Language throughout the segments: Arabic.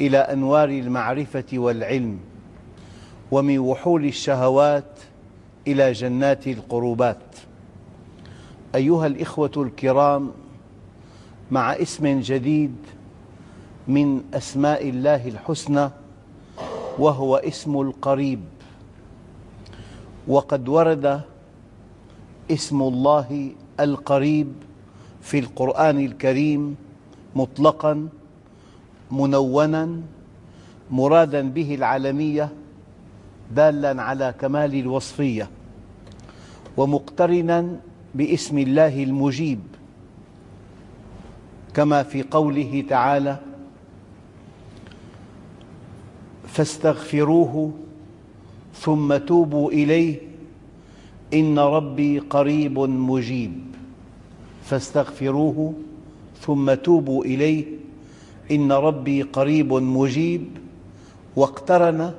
إلى أنوار المعرفة والعلم ومن وحول الشهوات إلى جنات القربات. أيها الإخوة الكرام مع اسم جديد من أسماء الله الحسنى وهو اسم القريب وقد ورد اسم الله القريب في القرآن الكريم مطلقاً منونا مرادا به العالمية دالا على كمال الوصفية ومقترنا باسم الله المجيب كما في قوله تعالى فاستغفروه ثم توبوا إليه إن ربي قريب مجيب. فاستغفروه ثم توبوا إليه إن ربي قريب مجيب واقترن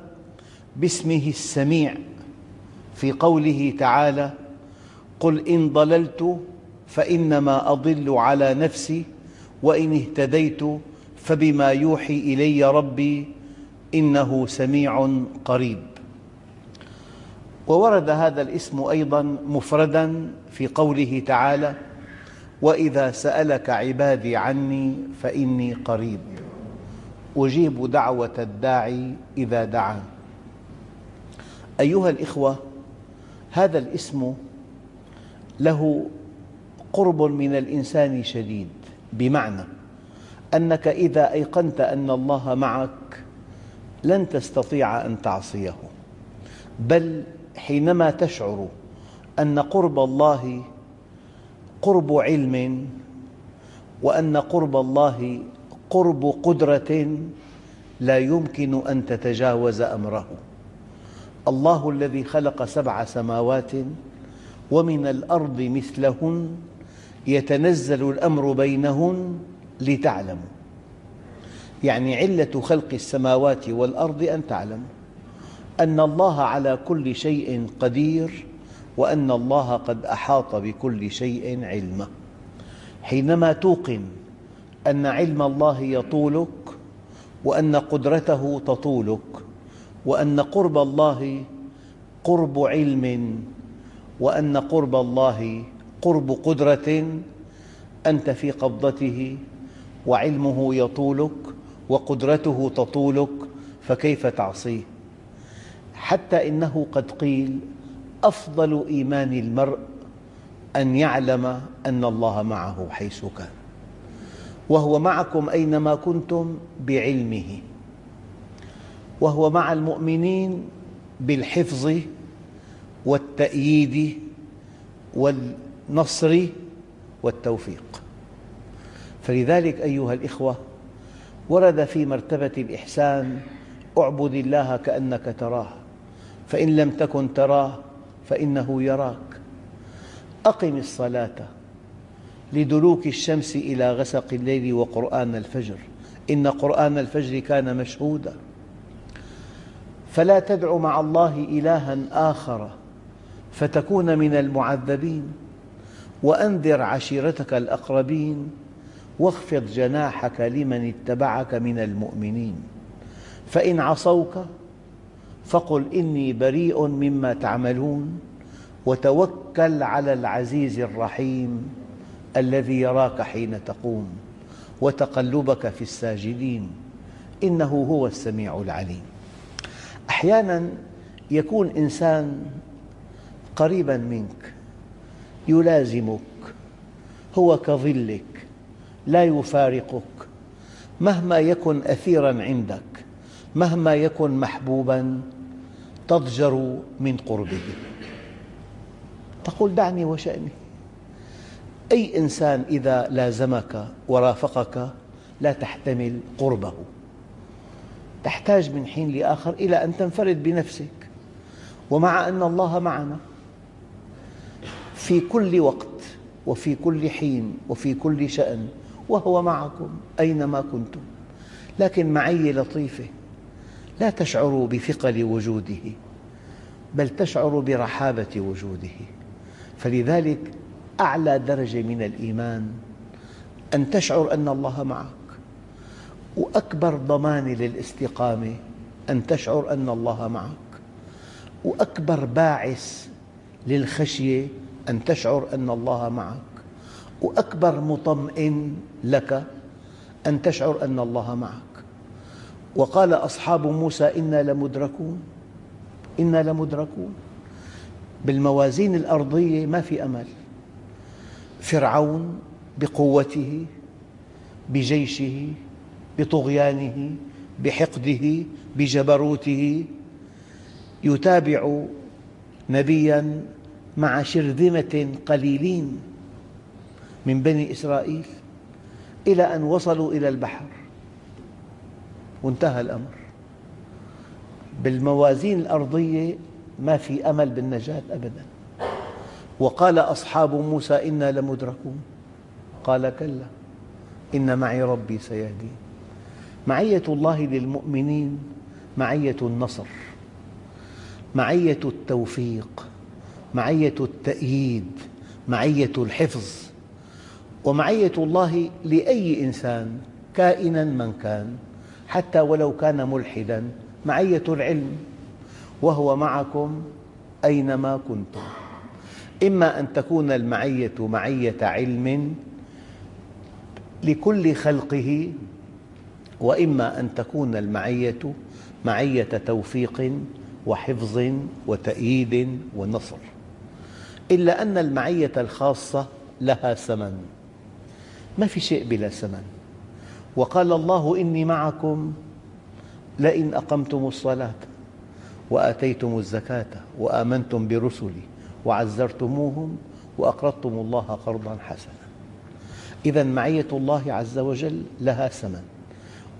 باسمه السميع في قوله تعالى قل إن ضللت فإنما أضل على نفسي وإن اهتديت فبما يوحي إلي ربي إنه سميع قريب. وورد هذا الاسم أيضا مفردا في قوله تعالى وإذا سألك عبادي عني فإني قريب. أجيب دعوة الداعي إذا دعان. أيها الإخوة هذا الاسم له قرب من الإنسان شديد بمعنى أنك إذا أيقنت أن الله معك لن تستطيع أن تعصيه بل حينما تشعر أن قرب الله قرب علم وأن قرب الله قرب قدرة لا يمكن أن تتجاوز أمره. الله الذي خلق سبع سماوات ومن الأرض مثلهن يتنزل الأمر بينهن لتعلموا. يعني علة خلق السماوات والأرض أن تعلموا أن الله على كل شيء قدير وأن الله قد أحاط بكل شيء علما حينما توقن أن علم الله يطولك وأن قدرته تطولك وأن قرب الله قرب علم وأن قرب الله قرب قدرة أنت في قبضته وعلمه يطولك وقدرته تطولك فكيف تعصيه؟ حتى إنه قد قيل أفضل إيمان المرء أن يعلم أن الله معه حيث كان. وهو معكم أينما كنتم بعلمه. وهو مع المؤمنين بالحفظ والتأييد والنصر والتوفيق. فلذلك أيها الإخوة ورد في مرتبة الإحسان اعبد الله كأنك تراه فإن لم تكن تراه فإنه يراك. أقم الصلاة لدلوك الشمس إلى غسق الليل وقرآن الفجر. إن قرآن الفجر كان مشهودا. فلا تدع مع الله إلها آخر فتكون من المعذبين. وأنذر عشيرتك الأقربين واخفض جناحك لمن اتبعك من المؤمنين. فإن عصوك فقل إني بريء مما تعملون. وتوكل على العزيز الرحيم الذي يراك حين تقوم وتقلبك في الساجدين. إنه هو السميع العليم. أحيانا يكون إنسان قريبا منك يلازمك هو كظلك لا يفارقك مهما يكن أثيرا عندك مهما يكن محبوبا تضجر من قربه. تقول دعني وشأني. أي إنسان إذا لازمك ورافقك لا تحتمل قربه. تحتاج من حين لآخر إلى أن تنفرد بنفسك. ومع أن الله معنا في كل وقت وفي كل حين وفي كل شأن وهو معكم أينما كنتم. لكن معية لطيفة لا تشعروا بثقل وجوده بل تشعر برحابة وجوده. فلذلك أعلى درجة من الإيمان أن تشعر أن الله معك. وأكبر ضمان للاستقامة أن تشعر أن الله معك. وأكبر باعث للخشية أن تشعر أن الله معك. وأكبر مطمئن لك أن تشعر أن الله معك. وقال أصحاب موسى إنا لمدركون. إنا لمدركون. بالموازين الأرضية ما في أمل. فرعون بقوته بجيشه بطغيانه بحقده بجبروته يتابع نبياً مع شرذمة قليلين من بني إسرائيل إلى أن وصلوا إلى البحر. وانتهى الأمر. بالموازين الأرضية ما في أمل بالنجاة أبداً. وقال أصحاب موسى إنا لمدركون. قال كلا إن معي ربي سيهدين معية الله للمؤمنين معية النصر معية التوفيق معية التأييد معية الحفظ ومعية الله لأي إنسان كائناً من كان حتى ولو كان ملحداً معية العلم. وهو معكم أينما كنتم. إما أن تكون المعية معية علم لكل خلقه وإما أن تكون المعية معية توفيق وحفظ وتأييد ونصر. إلا أن المعية الخاصة لها ثمن. ما في شيء بلا ثمن. وقال الله إني معكم لئن أقمتم الصلاة. وآتيتم الزكاة وآمنتم برسلي وعزرتموهم وأقرضتم الله قرضا حسنا. إذا معية الله عز وجل لها ثمن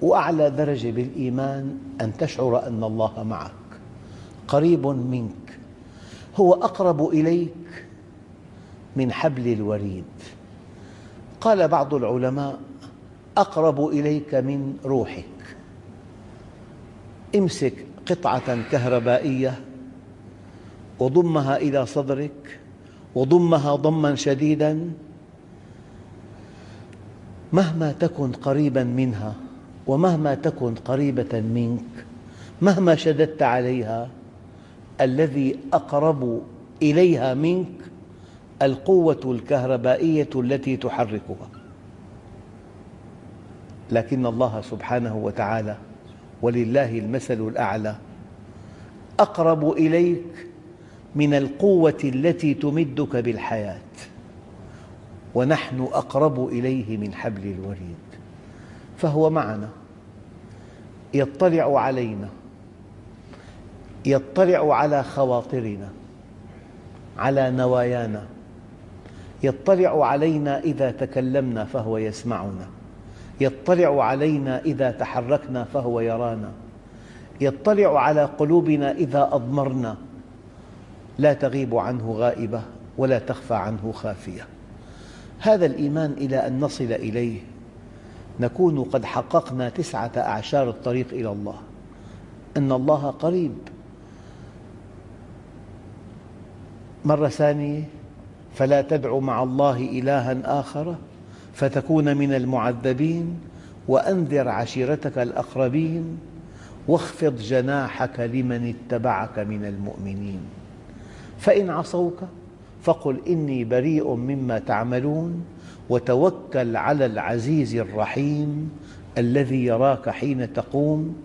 وأعلى درجة بالإيمان أن تشعر أن الله معك قريب منك هو أقرب إليك من حبل الوريد. قال بعض العلماء أقرب إليك من روحك. امسك قطعة كهربائية وضمها إلى صدرك وضمها ضما شديدا مهما تكن قريبا منها ومهما تكن قريبة منك مهما شددت عليها الذي أقرب إليها منك القوة الكهربائية التي تحركها. لكن الله سبحانه وتعالى ولله المثل الأعلى. أقرب إليك من القوة التي تمدك بالحياة ونحن أقرب إليه من حبل الوريد. فهو معنا. يطلع علينا. يطلع على خواطرنا. على نوايانا. يطلع علينا إذا تكلمنا فهو يسمعنا. يطلع علينا إذا تحركنا فهو يرانا. يطلع على قلوبنا إذا أضمرنا. لا تغيب عنه غائبة ولا تخفى عنه خافية. هذا الإيمان إلى أن نصل إليه. نكون قد حققنا تسعة أعشار الطريق إلى الله. أن الله قريب. مرة ثانية فلا تدع مع الله إلها آخر. فتكون من المعذبين وأنذر عشيرتك الأقربين واخفض جناحك لمن اتبعك من المؤمنين. فإن عصوك فقل إني بريء مما تعملون وتوكل على العزيز الرحيم الذي يراك حين تقوم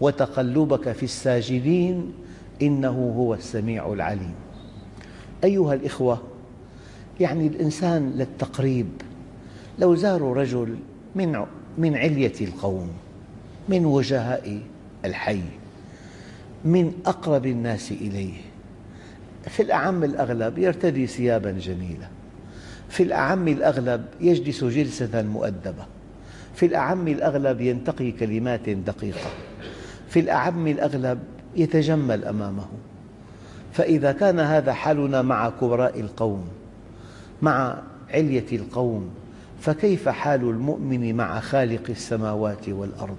وتقلبك في الساجدين إنه هو السميع العليم. أيها الإخوة يعني الإنسان للتقريب لو زاروا رجل من من علية القوم من وجهاء الحي من أقرب الناس إليه في الأعم الأغلب يرتدي ثيابا جميلة في الأعم الأغلب يجلس جلسة مؤدبة في الأعم الأغلب ينتقي كلمات دقيقة في الأعم الأغلب يتجمل أمامه. فإذا كان هذا حالنا مع كبراء القوم مع علية القوم فكيف حال المؤمن مع خالق السماوات والأرض؟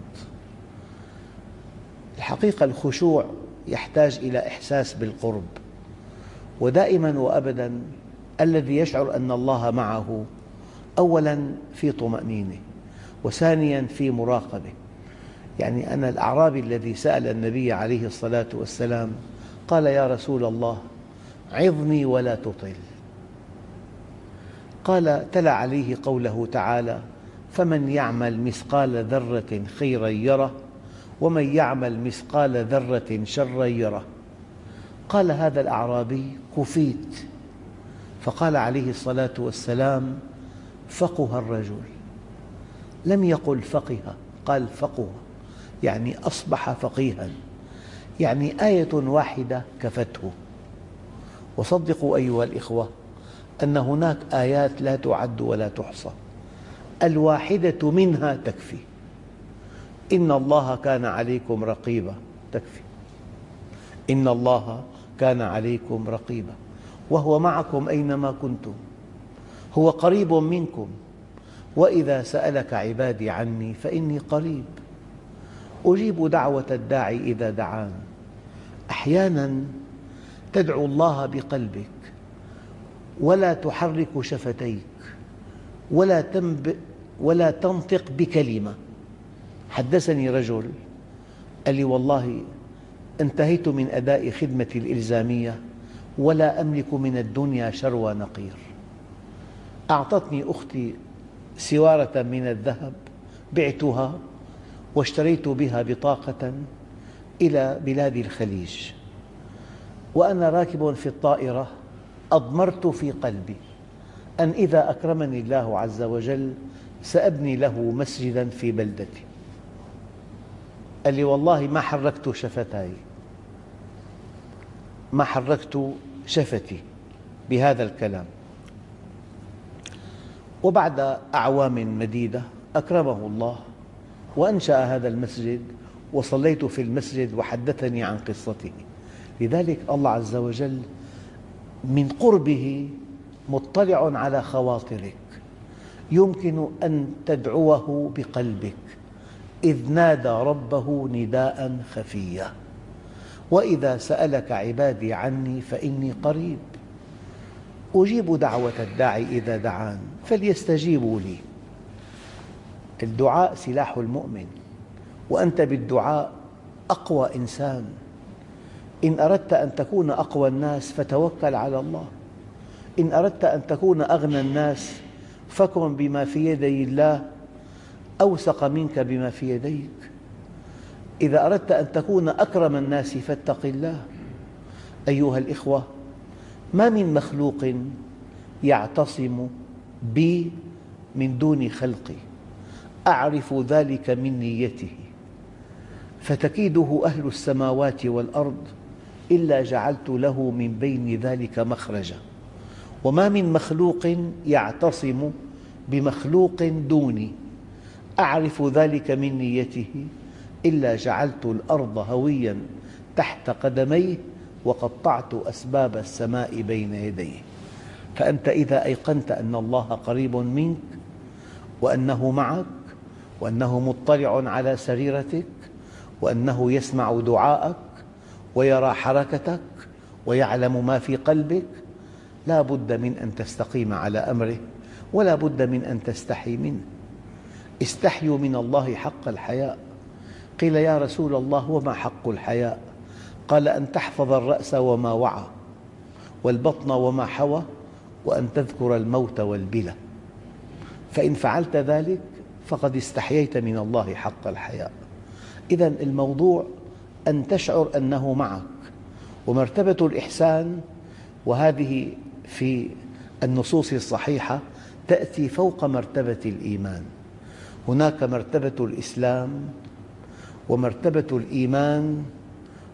الحقيقة الخشوع يحتاج إلى إحساس بالقرب ودائما وأبدا الذي يشعر أن الله معه أولا في طمأنينة وثانيا في مراقبة. يعني أنا الأعرابي الذي سأل النبي عليه الصلاة والسلام قال يا رسول الله عظني ولا تطل. قال تلا عليه قوله تعالى فمن يعمل مثقال ذرة خيرا يره ومن يعمل مثقال ذرة شرا يره. قال هذا الأعرابي كفيت فقال عليه الصلاة والسلام فقه الرجل. لم يقل فقه قال فقه يعني أصبح فقيها يعني آية واحدة كفته. وصدقوا أيها الإخوة أن هناك آيات لا تعد ولا تحصى. الواحدة منها تكفي. إن الله كان عليكم رقيبا. تكفي. إن الله كان عليكم رقيبا. وهو معكم أينما كنتم. هو قريب منكم. وإذا سألك عبادي عني فإني قريب. أجيب دعوة الداعي إذا دعان. أحيانا تدعو الله بقلبك. ولا تحرك شفتيك ولا, ولا تنطق بكلمة. حدثني رجل قال لي والله انتهيت من أداء خدمتي الإلزامية ولا أملك من الدنيا شروى نقير. أعطتني أختي سوارة من الذهب بعتها واشتريت بها بطاقة إلى بلاد الخليج. وأنا راكب في الطائرة أضمرت في قلبي أن إذا أكرمني الله عز وجل سأبني له مسجدا في بلدتي. قال لي والله ما حركت شفتاي ما حركت شفتي بهذا الكلام. وبعد أعوام مديدة أكرمه الله وأنشأ هذا المسجد وصليت في المسجد وحدثني عن قصته. لذلك الله عز وجل من قربه مطلع على خواطرك. يمكن أن تدعوه بقلبك. إذ نادى ربه نداء خفيا وإذا سألك عبادي عني فإني قريب. أجيب دعوة الداعي إذا دعان فليستجيبوا لي. الدعاء سلاح المؤمن وأنت بالدعاء أقوى إنسان. إن أردت أن تكون أقوى الناس فتوكل على الله. إن أردت أن تكون أغنى الناس فكن بما في يدي الله أوثق منك بما في يديك. إذا أردت أن تكون أكرم الناس فاتق الله. أيها الإخوة ما من مخلوق يعتصم بي من دون خلقي. أعرف ذلك من نيته. فتكيده أهل السماوات والأرض. إلا جعلت له من بين ذلك مخرجا. وما من مخلوق يعتصم بمخلوق دوني. أعرف ذلك من نيته؟ إلا جعلت الأرض هويا تحت قدميه وقطعت أسباب السماء بين يديه. فأنت إذا أيقنت أن الله قريب منك وأنه معك وأنه مطلع على سريرتك وأنه يسمع دعاءك ويرى حركتك ويعلم ما في قلبك لا بد من أن تستقيم على أمره ولا بد من أن تستحي منه. استحيوا من الله حق الحياء. قيل يا رسول الله وما حق الحياء؟ قال أن تحفظ الرأس وما وعى والبطن وما حوى وأن تذكر الموت والبلى فإن فعلت ذلك فقد استحييت من الله حق الحياء. إذا الموضوع أن تشعر أنه معك. ومرتبة الإحسان وهذه في النصوص الصحيحة تأتي فوق مرتبة الإيمان. هناك مرتبة الإسلام ومرتبة الإيمان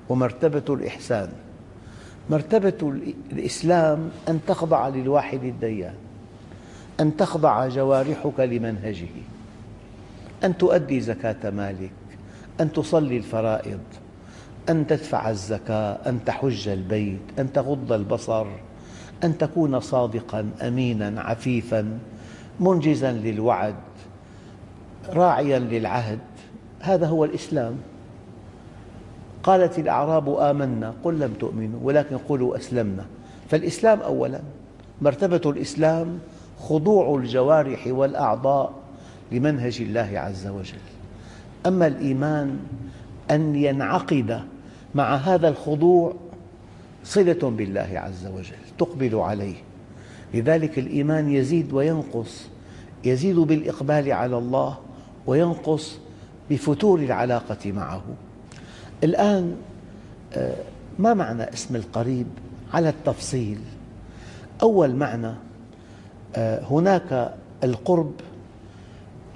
ومرتبة الإحسان. مرتبة الإسلام أن تخضع للواحد الديان أن تخضع جوارحك لمنهجه أن تؤدي زكاة مالك أن تصلي الفرائض. أن تدفع الزكاة أن تحج البيت أن تغض البصر أن تكون صادقا أمينا عفيفا منجزا للوعد راعيا للعهد. هذا هو الإسلام. قالت الأعراب آمنا قل لم تؤمنوا ولكن قولوا أسلمنا. فالإسلام أولا. مرتبة الإسلام خضوع الجوارح والأعضاء لمنهج الله عز وجل. أما الإيمان أن ينعقد مع هذا الخضوع صلة بالله عز وجل تقبل عليه. لذلك الإيمان يزيد وينقص يزيد بالإقبال على الله وينقص بفتور العلاقة معه. الآن آه، ما معنى اسم القريب على التفصيل؟ أول معنى آه، هناك القرب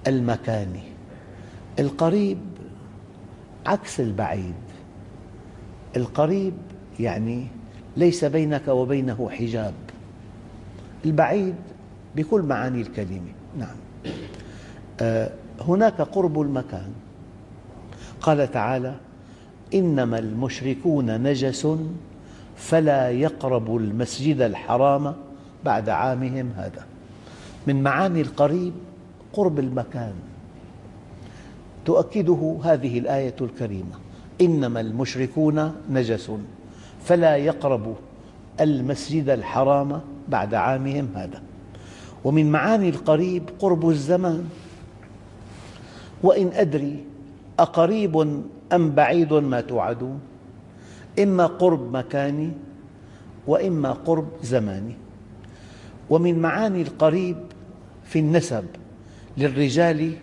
المكاني. القريب عكس البعيد. القريب يعني ليس بينك وبينه حجاب. البعيد بكل معاني الكلمة. نعم. آه، هناك قرب المكان. قال تعالى إنما المشركون نجس فلا يقربوا المسجد الحرام بعد عامهم هذا. من معاني القريب قرب المكان. تؤكده هذه الآية الكريمة. إنما المشركون نجس. فلا يقربوا المسجد الحرام بعد عامهم هذا. ومن معاني القريب قرب الزمان. وإن أدري أقريب أم بعيد ما توعدون. إما قرب مكاني وإما قرب زماني. ومن معاني القريب في النسب للرجال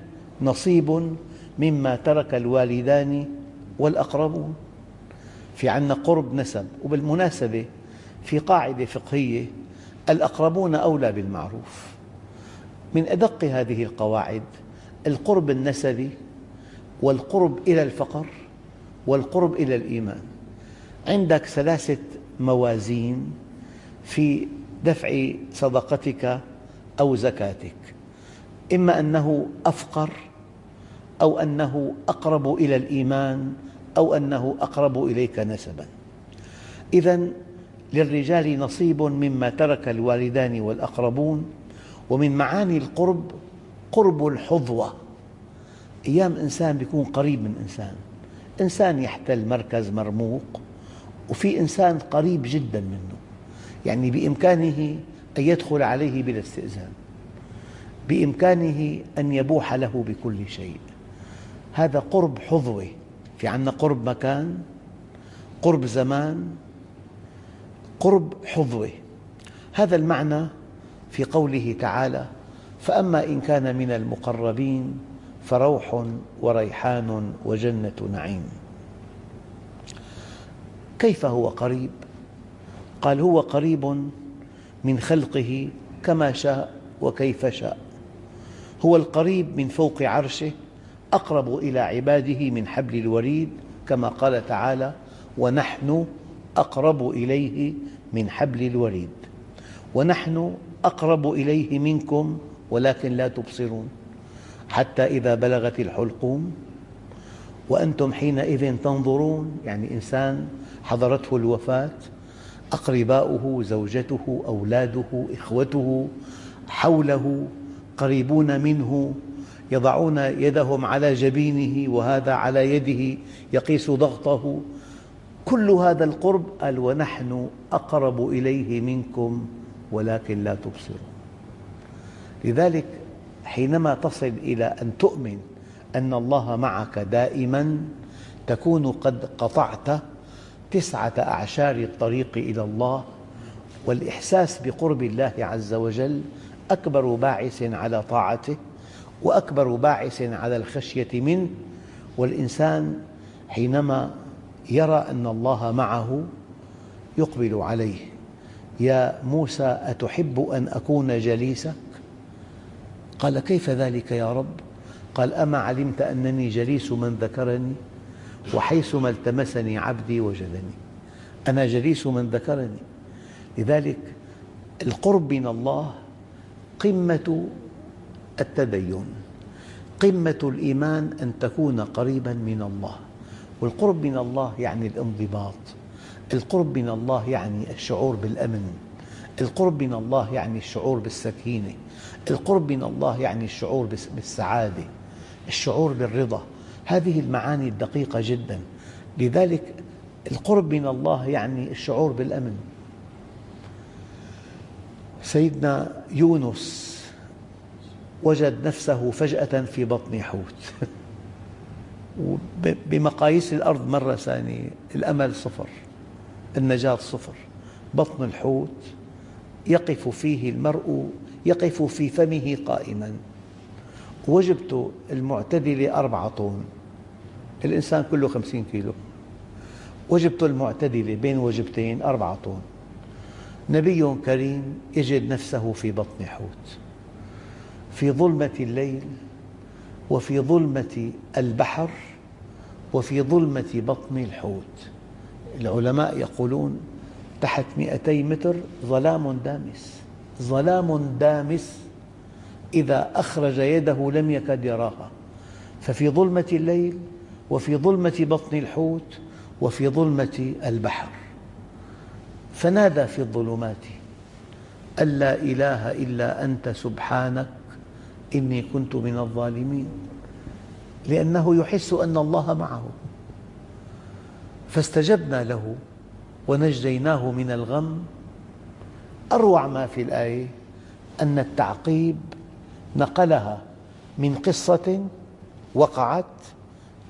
نصيب مما ترك الوالدان والأقربون. في عندنا قرب نسب وبالمناسبة في قاعدة فقهية الأقربون أولى بالمعروف. من أدق هذه القواعد القرب النسبي والقرب إلى الفقر والقرب إلى الإيمان. عندك ثلاثة موازين في دفع صدقتك أو زكاتك. إما أنه أفقر أو أنه أقرب إلى الإيمان أو أنه أقرب إليك نسبا. إذا للرجال نصيب مما ترك الوالدان والأقربون ومن معاني القرب قرب الحظوة. أيام إنسان يكون قريب من إنسان. إنسان يحتل مركز مرموق وفي إنسان قريب جدا منه. يعني بإمكانه أن يدخل عليه بلا استئذان. بإمكانه أن يبوح له بكل شيء. هذا قرب حظوة. في عندنا قرب مكان قرب زمان قرب حظوة. هذا المعنى في قوله تعالى فأما إن كان من المقربين فروح وريحان وجنة نعيم. كيف هو قريب؟ قال هو قريب من خلقه كما شاء وكيف شاء. هو القريب من فوق عرشه أقرب إلى عباده من حبل الوريد كما قال تعالى ونحن أقرب إليه من حبل الوريد. ونحن أقرب إليه منكم ولكن لا تبصرون. حتى إذا بلغت الحلقوم وأنتم حينئذ تنظرون يعني إنسان حضرته الوفاة أقرباؤه زوجته أولاده إخوته حوله قريبون منه يضعون يدهم على جبينه وهذا على يده يقيس ضغطه. كل هذا القرب قال ونحن أقرب إليه منكم ولكن لا تبصرون. لذلك حينما تصل إلى أن تؤمن أن الله معك دائما تكون قد قطعت تسعة أعشار الطريق إلى الله والإحساس بقرب الله عز وجل أكبر باعث على طاعته. وأكبر باعث على الخشية منه والإنسان حينما يرى أن الله معه يقبل عليه يا موسى أتحب أن أكون جليسك؟ قال كيف ذلك يا رب؟ قال أما علمت أنني جليس من ذكرني وحيثما التمسني عبدي وجدني أنا جليس من ذكرني لذلك القرب من الله قمة التدين. قمة الإيمان أن تكون قريبا من الله. والقرب من الله يعني الانضباط. القرب من الله يعني الشعور بالأمن. القرب من الله يعني الشعور بالسكينة. القرب من الله يعني الشعور بالسعادة. الشعور بالرضا. هذه المعاني الدقيقة جدا. لذلك القرب من الله يعني الشعور بالأمن. سيدنا يونس وجد نفسه فجأة في بطن حوت. بمقاييس الأرض مرة ثانية الأمل صفر النجاة صفر. بطن الحوت يقف فيه المرء يقف في فمه قائما. وجبته المعتدلة أربعة طن. الإنسان كله خمسين كيلو. وجبته المعتدلة بين وجبتين أربعة طن. نبي كريم يجد نفسه في بطن حوت. في ظلمة الليل وفي ظلمة البحر وفي ظلمة بطن الحوت. العلماء يقولون تحت مئتي متر ظلام دامس ظلام دامس. إذا أخرج يده لم يكد يراها. ففي ظلمة الليل وفي ظلمة بطن الحوت وفي ظلمة البحر. فنادى في الظلمات أن لا إله إلا أنت سبحانك إني كنت من الظالمين لأنه يحس أن الله معه. فاستجبنا له ونجيناه من الغم. أروع ما في الآية أن التعقيب نقلها من قصة وقعت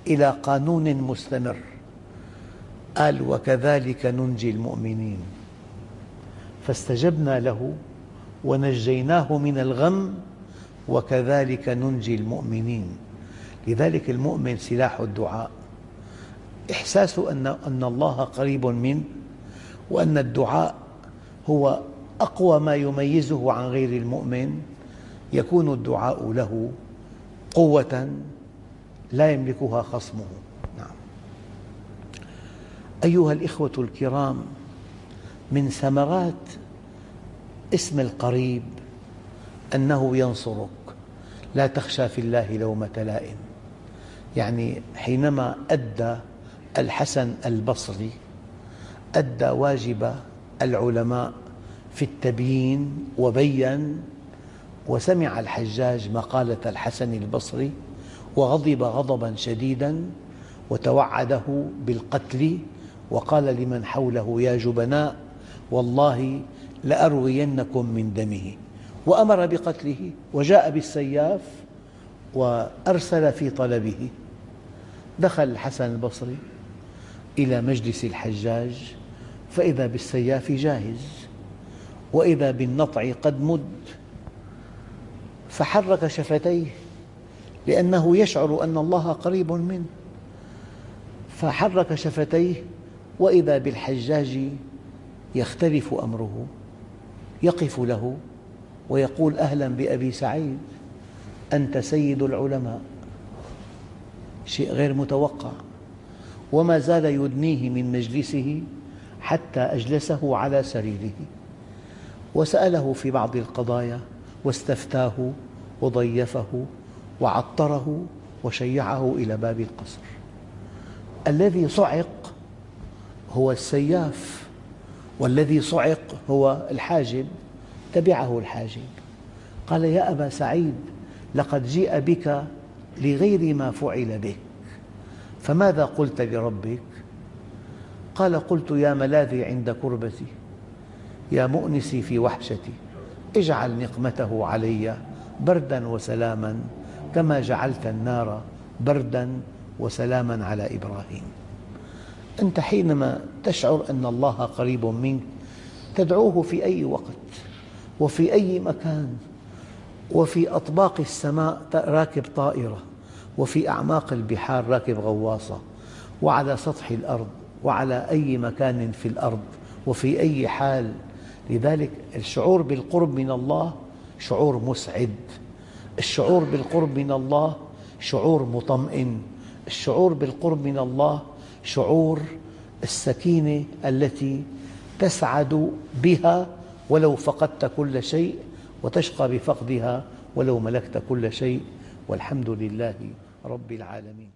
إلى قانون مستمر. قال وكذلك ننجي المؤمنين. فاستجبنا له ونجيناه من الغم وكذلك ننجي المؤمنين. لذلك المؤمن سلاح الدعاء. إحساسه أن, أن الله قريب منه وأن الدعاء هو أقوى ما يميزه عن غير المؤمن. يكون الدعاء له قوة لا يملكها خصمه. نعم. أيها الإخوة الكرام من ثمرات اسم القريب أنه ينصرك. لا تخشى في الله لومة لائم يعني حينما أدى الحسن البصري أدى واجب العلماء في التبيين وبين وسمع الحجاج مقالة الحسن البصري وغضب غضبا شديدا وتوعده بالقتل وقال لمن حوله يا جبناء والله لأروينكم من دمه. وأمر بقتله وجاء بالسياف وأرسل في طلبه. دخل الحسن البصري إلى مجلس الحجاج فإذا بالسياف جاهز وإذا بالنطع قد مد. فحرك شفتيه لأنه يشعر أن الله قريب منه. فحرك شفتيه وإذا بالحجاج يختلف أمره يقف له ويقول أهلا بأبي سعيد أنت سيد العلماء. شيء غير متوقع. وما زال يدنيه من مجلسه حتى أجلسه على سريره. وسأله في بعض القضايا واستفتاه وضيفه وعطره وشيعه إلى باب القصر. الذي صعق هو السياف والذي صعق هو الحاجب. تبعه الحاجب. قال يا أبا سعيد لقد جيء بك لغير ما فعل بك فماذا قلت لربك؟ قال قلت يا ملاذي عند كربتي يا مؤنسي في وحشتي اجعل نقمته علي بردا وسلاما كما جعلت النار بردا وسلاما على إبراهيم. أنت حينما تشعر أن الله قريب منك تدعوه في أي وقت. وفي أي مكان وفي أطباق السماء راكب طائرة وفي أعماق البحار راكب غواصة وعلى سطح الأرض وعلى أي مكان في الأرض وفي أي حال. لذلك الشعور بالقرب من الله شعور مسعد. الشعور بالقرب من الله شعور مطمئن. الشعور بالقرب من الله شعور السكينة التي تسعد بها ولو فقدت كل شيء وتشقى بفقدها ولو ملكت كل شيء والحمد لله رب العالمين.